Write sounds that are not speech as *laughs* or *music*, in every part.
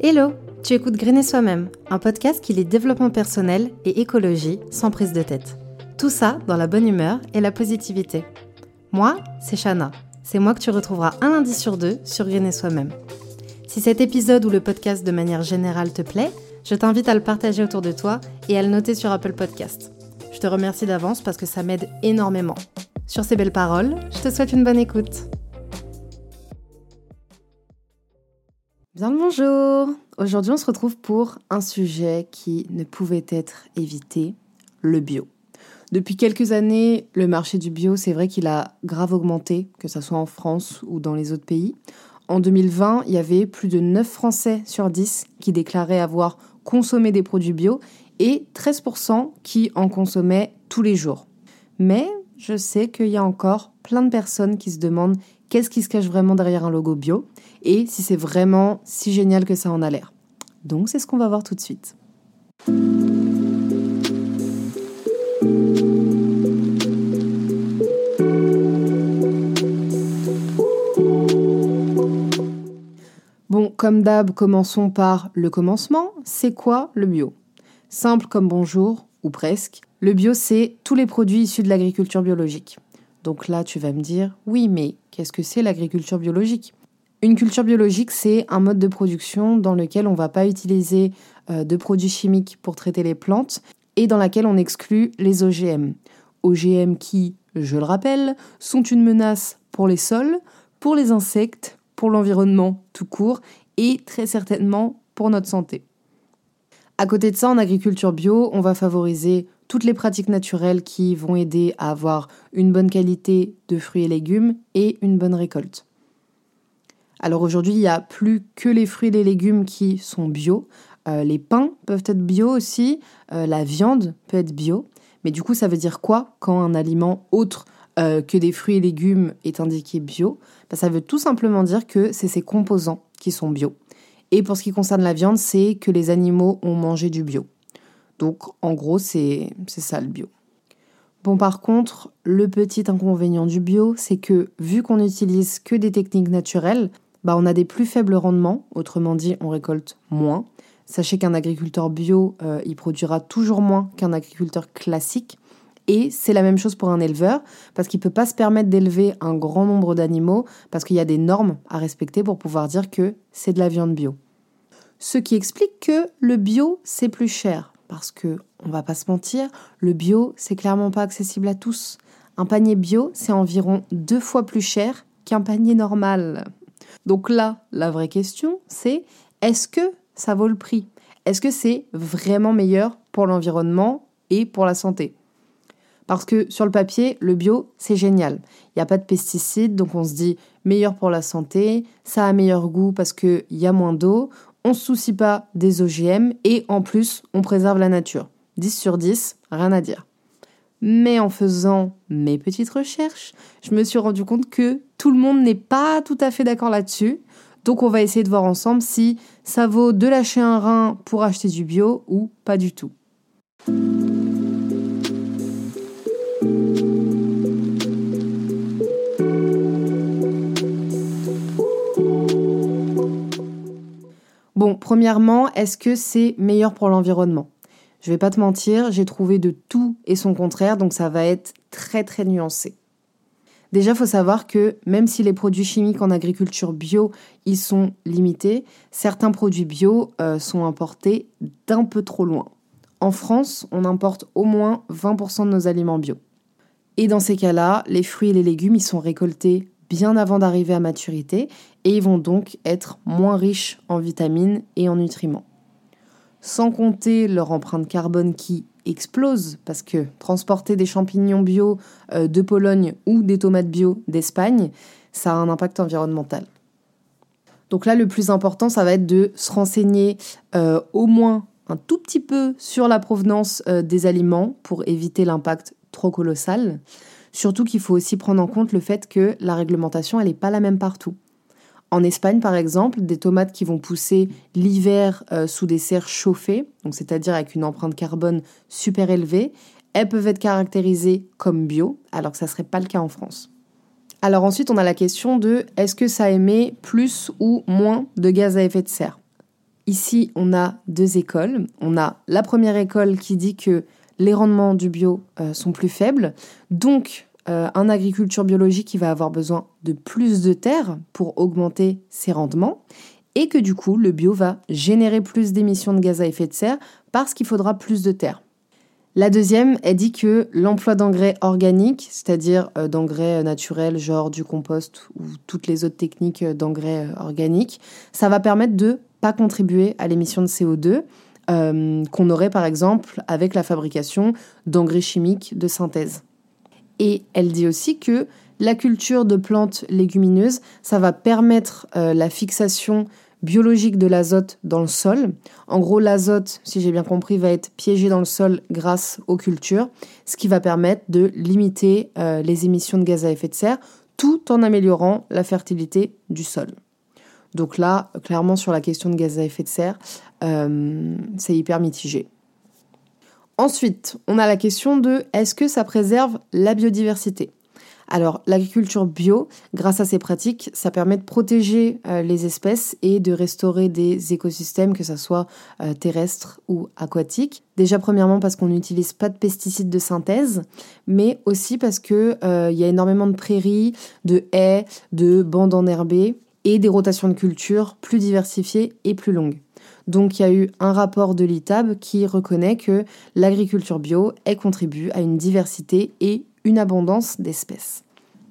Hello, tu écoutes Grainer Soi-même, un podcast qui lit développement personnel et écologie sans prise de tête. Tout ça dans la bonne humeur et la positivité. Moi, c'est Shana. C'est moi que tu retrouveras un lundi sur deux sur Grainer Soi-même. Si cet épisode ou le podcast de manière générale te plaît, je t'invite à le partager autour de toi et à le noter sur Apple Podcast. Je te remercie d'avance parce que ça m'aide énormément. Sur ces belles paroles, je te souhaite une bonne écoute. Bien le bonjour Aujourd'hui on se retrouve pour un sujet qui ne pouvait être évité, le bio. Depuis quelques années, le marché du bio, c'est vrai qu'il a grave augmenté, que ce soit en France ou dans les autres pays. En 2020, il y avait plus de 9 Français sur 10 qui déclaraient avoir consommé des produits bio et 13% qui en consommaient tous les jours. Mais je sais qu'il y a encore plein de personnes qui se demandent qu'est-ce qui se cache vraiment derrière un logo bio et si c'est vraiment si génial que ça en a l'air. Donc c'est ce qu'on va voir tout de suite. Bon, comme d'hab, commençons par le commencement. C'est quoi le bio? Simple comme bonjour, ou presque. Le bio, c'est tous les produits issus de l'agriculture biologique. Donc là, tu vas me dire, oui, mais qu'est-ce que c'est l'agriculture biologique? Une culture biologique, c'est un mode de production dans lequel on ne va pas utiliser euh, de produits chimiques pour traiter les plantes et dans laquelle on exclut les OGM. OGM qui, je le rappelle, sont une menace pour les sols, pour les insectes, pour l'environnement tout court et très certainement pour notre santé. À côté de ça, en agriculture bio, on va favoriser toutes les pratiques naturelles qui vont aider à avoir une bonne qualité de fruits et légumes et une bonne récolte. Alors aujourd'hui, il n'y a plus que les fruits et les légumes qui sont bio. Euh, les pains peuvent être bio aussi, euh, la viande peut être bio. Mais du coup, ça veut dire quoi quand un aliment autre euh, que des fruits et légumes est indiqué bio? Ben, Ça veut tout simplement dire que c'est ses composants qui sont bio. Et pour ce qui concerne la viande, c'est que les animaux ont mangé du bio. Donc en gros, c'est ça le bio. Bon, par contre, le petit inconvénient du bio, c'est que vu qu'on n'utilise que des techniques naturelles, bah on a des plus faibles rendements, autrement dit, on récolte moins. Sachez qu'un agriculteur bio, euh, il produira toujours moins qu'un agriculteur classique. Et c'est la même chose pour un éleveur, parce qu'il ne peut pas se permettre d'élever un grand nombre d'animaux, parce qu'il y a des normes à respecter pour pouvoir dire que c'est de la viande bio. Ce qui explique que le bio, c'est plus cher parce que, on va pas se mentir, le bio, c'est clairement pas accessible à tous. Un panier bio, c'est environ deux fois plus cher qu'un panier normal. Donc là, la vraie question, c'est est-ce que ça vaut le prix? Est-ce que c'est vraiment meilleur pour l'environnement et pour la santé? Parce que sur le papier, le bio, c'est génial. Il n'y a pas de pesticides, donc on se dit meilleur pour la santé, ça a meilleur goût parce qu'il y a moins d'eau, on se soucie pas des OGM et en plus, on préserve la nature. 10 sur 10, rien à dire. Mais en faisant mes petites recherches, je me suis rendu compte que tout le monde n'est pas tout à fait d'accord là-dessus. Donc on va essayer de voir ensemble si ça vaut de lâcher un rein pour acheter du bio ou pas du tout. Bon, premièrement, est-ce que c'est meilleur pour l'environnement? Je vais pas te mentir, j'ai trouvé de tout et son contraire, donc ça va être très très nuancé. Déjà, faut savoir que même si les produits chimiques en agriculture bio, ils sont limités, certains produits bio euh, sont importés d'un peu trop loin. En France, on importe au moins 20% de nos aliments bio. Et dans ces cas-là, les fruits et les légumes, ils sont récoltés bien avant d'arriver à maturité et ils vont donc être moins riches en vitamines et en nutriments. Sans compter leur empreinte carbone qui explose parce que transporter des champignons bio euh, de Pologne ou des tomates bio d'Espagne, ça a un impact environnemental. Donc là, le plus important, ça va être de se renseigner euh, au moins un tout petit peu sur la provenance euh, des aliments pour éviter l'impact trop colossal. Surtout qu'il faut aussi prendre en compte le fait que la réglementation, n'est pas la même partout. En Espagne, par exemple, des tomates qui vont pousser l'hiver euh, sous des serres chauffées, c'est-à-dire avec une empreinte carbone super élevée, elles peuvent être caractérisées comme bio, alors que ça ne serait pas le cas en France. Alors ensuite, on a la question de est-ce que ça émet plus ou moins de gaz à effet de serre? Ici, on a deux écoles. On a la première école qui dit que les rendements du bio euh, sont plus faibles, donc euh, un agriculture biologique qui va avoir besoin de plus de terre pour augmenter ses rendements, et que du coup, le bio va générer plus d'émissions de gaz à effet de serre parce qu'il faudra plus de terre. La deuxième, elle dit que l'emploi d'engrais organiques, c'est-à-dire euh, d'engrais naturels, genre du compost ou toutes les autres techniques d'engrais organiques, ça va permettre de pas contribuer à l'émission de CO2 euh, qu'on aurait par exemple avec la fabrication d'engrais chimiques de synthèse. Et elle dit aussi que la culture de plantes légumineuses, ça va permettre euh, la fixation biologique de l'azote dans le sol. En gros, l'azote, si j'ai bien compris, va être piégé dans le sol grâce aux cultures, ce qui va permettre de limiter euh, les émissions de gaz à effet de serre tout en améliorant la fertilité du sol. Donc là, clairement, sur la question de gaz à effet de serre, euh, c'est hyper mitigé. Ensuite, on a la question de est-ce que ça préserve la biodiversité? Alors, l'agriculture bio, grâce à ces pratiques, ça permet de protéger euh, les espèces et de restaurer des écosystèmes, que ce soit euh, terrestres ou aquatiques. Déjà, premièrement, parce qu'on n'utilise pas de pesticides de synthèse, mais aussi parce qu'il y a énormément de prairies, de haies, de bandes enherbées et des rotations de culture plus diversifiées et plus longues. Donc il y a eu un rapport de l'ITAB qui reconnaît que l'agriculture bio, contribue à une diversité et une abondance d'espèces.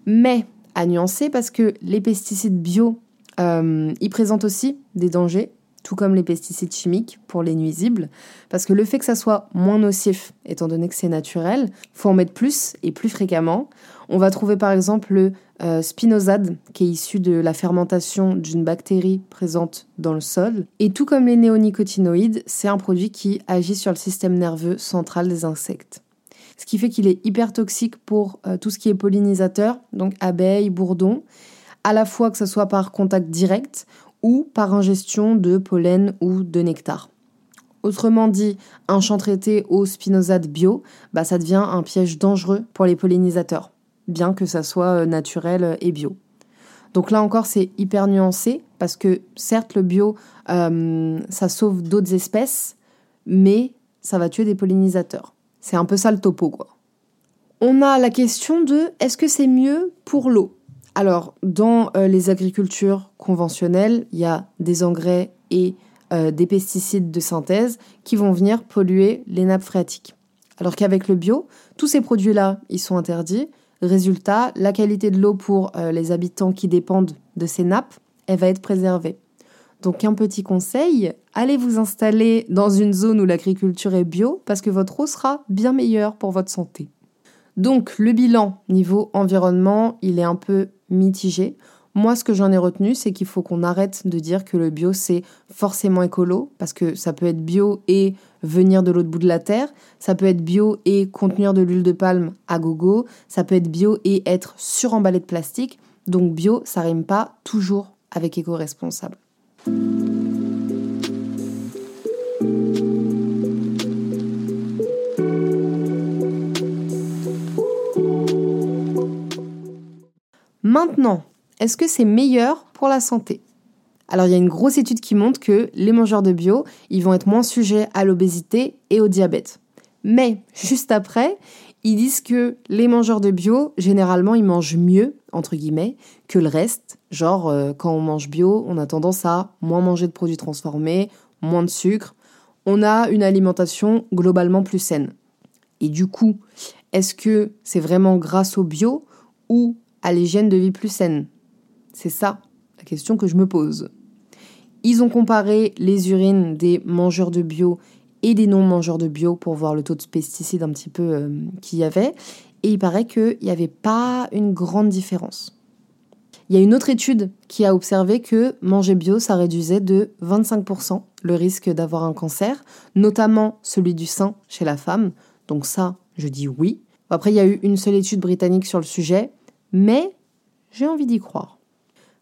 Mais à nuancer parce que les pesticides bio, euh, ils présentent aussi des dangers tout comme les pesticides chimiques pour les nuisibles, parce que le fait que ça soit moins nocif, étant donné que c'est naturel, faut en mettre plus et plus fréquemment. On va trouver par exemple le euh, spinosade, qui est issu de la fermentation d'une bactérie présente dans le sol. Et tout comme les néonicotinoïdes, c'est un produit qui agit sur le système nerveux central des insectes. Ce qui fait qu'il est hyper toxique pour euh, tout ce qui est pollinisateur, donc abeilles, bourdons, à la fois que ce soit par contact direct ou par ingestion de pollen ou de nectar. Autrement dit, un champ traité au spinosade bio, bah, ça devient un piège dangereux pour les pollinisateurs, bien que ça soit euh, naturel et bio. Donc là encore, c'est hyper nuancé, parce que certes, le bio, euh, ça sauve d'autres espèces, mais ça va tuer des pollinisateurs. C'est un peu ça le topo, quoi. On a la question de est-ce que c'est mieux pour l'eau? Alors, dans euh, les agricultures conventionnelles, il y a des engrais et euh, des pesticides de synthèse qui vont venir polluer les nappes phréatiques. Alors qu'avec le bio, tous ces produits-là, ils sont interdits. Résultat, la qualité de l'eau pour euh, les habitants qui dépendent de ces nappes, elle va être préservée. Donc un petit conseil, allez vous installer dans une zone où l'agriculture est bio parce que votre eau sera bien meilleure pour votre santé. Donc le bilan niveau environnement, il est un peu mitigé. Moi, ce que j'en ai retenu, c'est qu'il faut qu'on arrête de dire que le bio, c'est forcément écolo, parce que ça peut être bio et venir de l'autre bout de la terre, ça peut être bio et contenir de l'huile de palme à gogo, ça peut être bio et être suremballé de plastique. Donc bio, ça rime pas toujours avec éco-responsable. Maintenant, est-ce que c'est meilleur pour la santé? Alors il y a une grosse étude qui montre que les mangeurs de bio, ils vont être moins sujets à l'obésité et au diabète. Mais juste après, ils disent que les mangeurs de bio, généralement, ils mangent mieux, entre guillemets, que le reste. Genre, euh, quand on mange bio, on a tendance à moins manger de produits transformés, moins de sucre. On a une alimentation globalement plus saine. Et du coup, est-ce que c'est vraiment grâce au bio ou à l'hygiène de vie plus saine C'est ça la question que je me pose. Ils ont comparé les urines des mangeurs de bio et des non-mangeurs de bio pour voir le taux de pesticides un petit peu euh, qu'il y avait. Et il paraît qu'il n'y avait pas une grande différence. Il y a une autre étude qui a observé que manger bio, ça réduisait de 25% le risque d'avoir un cancer, notamment celui du sein chez la femme. Donc ça, je dis oui. Après, il y a eu une seule étude britannique sur le sujet, mais j'ai envie d'y croire.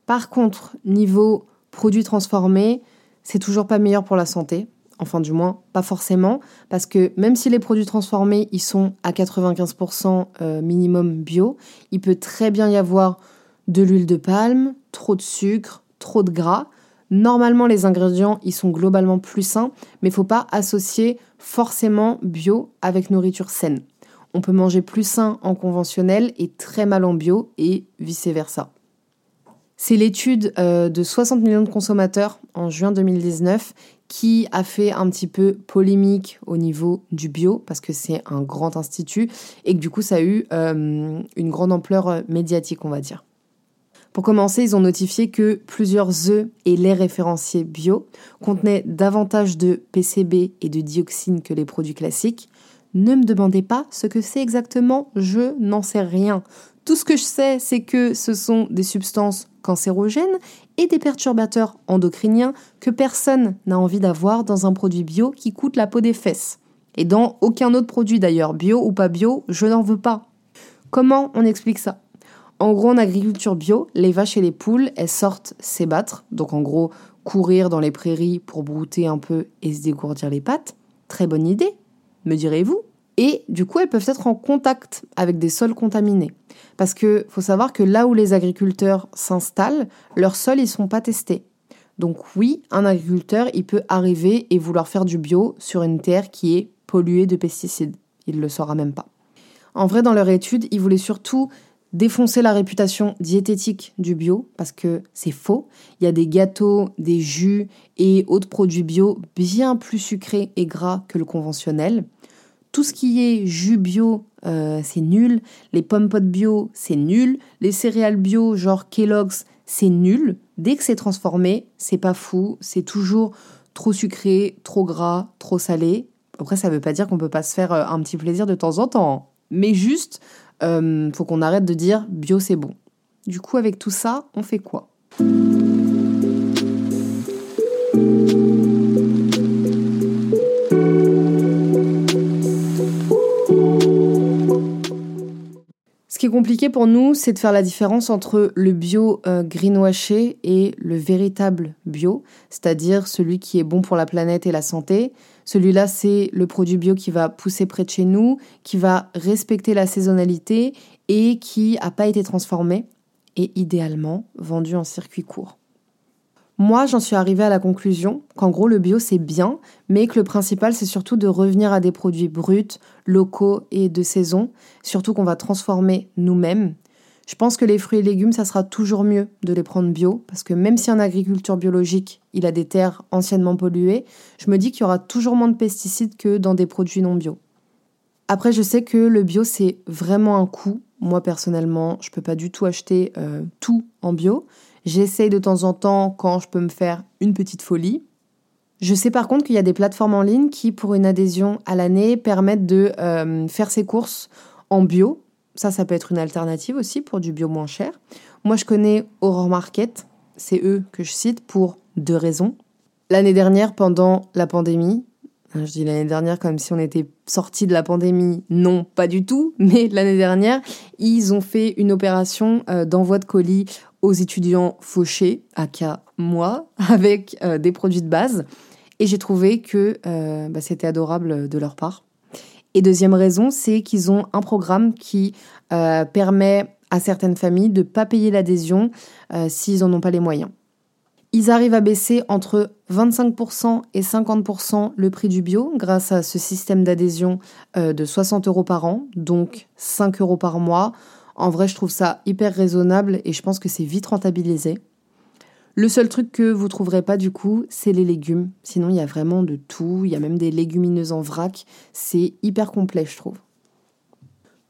Par contre, niveau produits transformés, c'est toujours pas meilleur pour la santé. Enfin, du moins, pas forcément, parce que même si les produits transformés, ils sont à 95% euh, minimum bio, il peut très bien y avoir de l'huile de palme, trop de sucre, trop de gras. Normalement, les ingrédients, ils sont globalement plus sains, mais il faut pas associer forcément bio avec nourriture saine. On peut manger plus sain en conventionnel et très mal en bio et vice-versa. C'est l'étude euh, de 60 millions de consommateurs en juin 2019 qui a fait un petit peu polémique au niveau du bio, parce que c'est un grand institut, et que du coup ça a eu euh, une grande ampleur euh, médiatique, on va dire. Pour commencer, ils ont notifié que plusieurs œufs et lait référenciés bio contenaient davantage de PCB et de dioxine que les produits classiques. Ne me demandez pas ce que c'est exactement, je n'en sais rien. Tout ce que je sais, c'est que ce sont des substances cancérogènes et des perturbateurs endocriniens que personne n'a envie d'avoir dans un produit bio qui coûte la peau des fesses. Et dans aucun autre produit d'ailleurs, bio ou pas bio, je n'en veux pas. Comment on explique ça? En gros, en agriculture bio, les vaches et les poules, elles sortent s'ébattre, donc en gros, courir dans les prairies pour brouter un peu et se dégourdir les pattes. Très bonne idée, me direz-vous. Et du coup, elles peuvent être en contact avec des sols contaminés. Parce que faut savoir que là où les agriculteurs s'installent, leurs sols, ils sont pas testés. Donc oui, un agriculteur, il peut arriver et vouloir faire du bio sur une terre qui est polluée de pesticides. Il ne le saura même pas. En vrai, dans leur étude, ils voulaient surtout défoncer la réputation diététique du bio parce que c'est faux. Il y a des gâteaux, des jus et autres produits bio bien plus sucrés et gras que le conventionnel. Tout ce qui est jus bio, euh, c'est nul. Les pommes potes bio, c'est nul. Les céréales bio, genre Kellogg's, c'est nul. Dès que c'est transformé, c'est pas fou. C'est toujours trop sucré, trop gras, trop salé. Après, ça veut pas dire qu'on peut pas se faire euh, un petit plaisir de temps en temps. Mais juste, euh, faut qu'on arrête de dire bio c'est bon. Du coup, avec tout ça, on fait quoi? Compliqué pour nous, c'est de faire la différence entre le bio euh, et le véritable bio, c'est-à-dire celui qui est bon pour la planète et la santé, celui-là, c'est le produit bio qui va pousser près de chez nous, qui va respecter la saisonnalité et qui n'a pas été transformé et idéalement vendu en circuit court. Moi, j'en suis arrivée à la conclusion qu'en gros, le bio, c'est bien, mais que le principal, c'est surtout de revenir à des produits bruts, locaux et de saison, surtout qu'on va transformer nous-mêmes je pense que les fruits et légumes, ça sera toujours mieux de les prendre bio, parce que même si en agriculture biologique, il a des terres anciennement polluées, je me dis qu'il y aura toujours moins de pesticides que dans des produits non bio. Après, je sais que le bio, c'est vraiment un coût. Moi, personnellement, je ne peux pas du tout acheter euh, tout en bio. J'essaye de temps en temps, quand je peux me faire une petite folie. Je sais par contre qu'il y a des plateformes en ligne qui, pour une adhésion à l'année, permettent de euh, faire ses courses en bio ça, ça peut être une alternative aussi pour du bio moins cher. Moi, je connais Aurore Market. C'est eux que je cite pour deux raisons. L'année dernière, pendant la pandémie, hein, je dis l'année dernière comme si on était sorti de la pandémie. Non, pas du tout. Mais l'année dernière, ils ont fait une opération euh, d'envoi de colis aux étudiants fauchés, aka moi, *laughs* avec euh, des produits de base. Et j'ai trouvé que euh, bah, c'était adorable de leur part. Et deuxième raison, c'est qu'ils ont un programme qui euh, permet à certaines familles de ne pas payer l'adhésion s'ils n'en ont pas les moyens. Ils arrivent à baisser entre 25% et 50% le prix du bio grâce à ce système d'adhésion de 60 euros par an, donc 5 euros par mois. En vrai, je trouve ça hyper raisonnable et je pense que c'est vite rentabilisé. Le seul truc que vous trouverez pas du coup, c'est les légumes. Sinon, il y a vraiment de tout. Il y a même des légumineuses en vrac. C'est hyper complet, je trouve.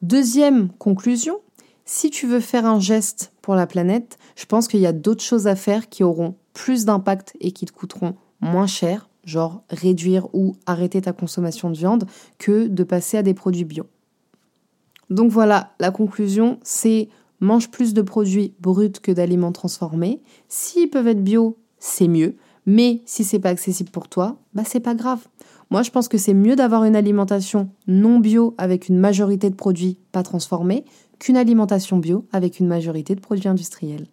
Deuxième conclusion, si tu veux faire un geste pour la planète, je pense qu'il y a d'autres choses à faire qui auront plus d'impact et qui te coûteront moins cher, genre réduire ou arrêter ta consommation de viande, que de passer à des produits bio. Donc voilà, la conclusion, c'est mange plus de produits bruts que d'aliments transformés. S'ils peuvent être bio, c'est mieux. Mais si c'est pas accessible pour toi, bah c'est pas grave. Moi, je pense que c'est mieux d'avoir une alimentation non bio avec une majorité de produits pas transformés qu'une alimentation bio avec une majorité de produits industriels.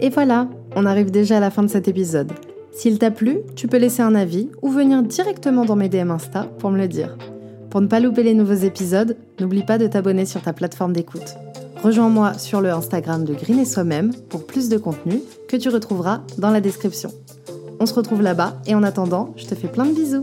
Et voilà, on arrive déjà à la fin de cet épisode. S'il t'a plu, tu peux laisser un avis ou venir directement dans mes DM Insta pour me le dire. Pour ne pas louper les nouveaux épisodes, n'oublie pas de t'abonner sur ta plateforme d'écoute. Rejoins-moi sur le Instagram de Green et Soi-même pour plus de contenu que tu retrouveras dans la description. On se retrouve là-bas et en attendant, je te fais plein de bisous.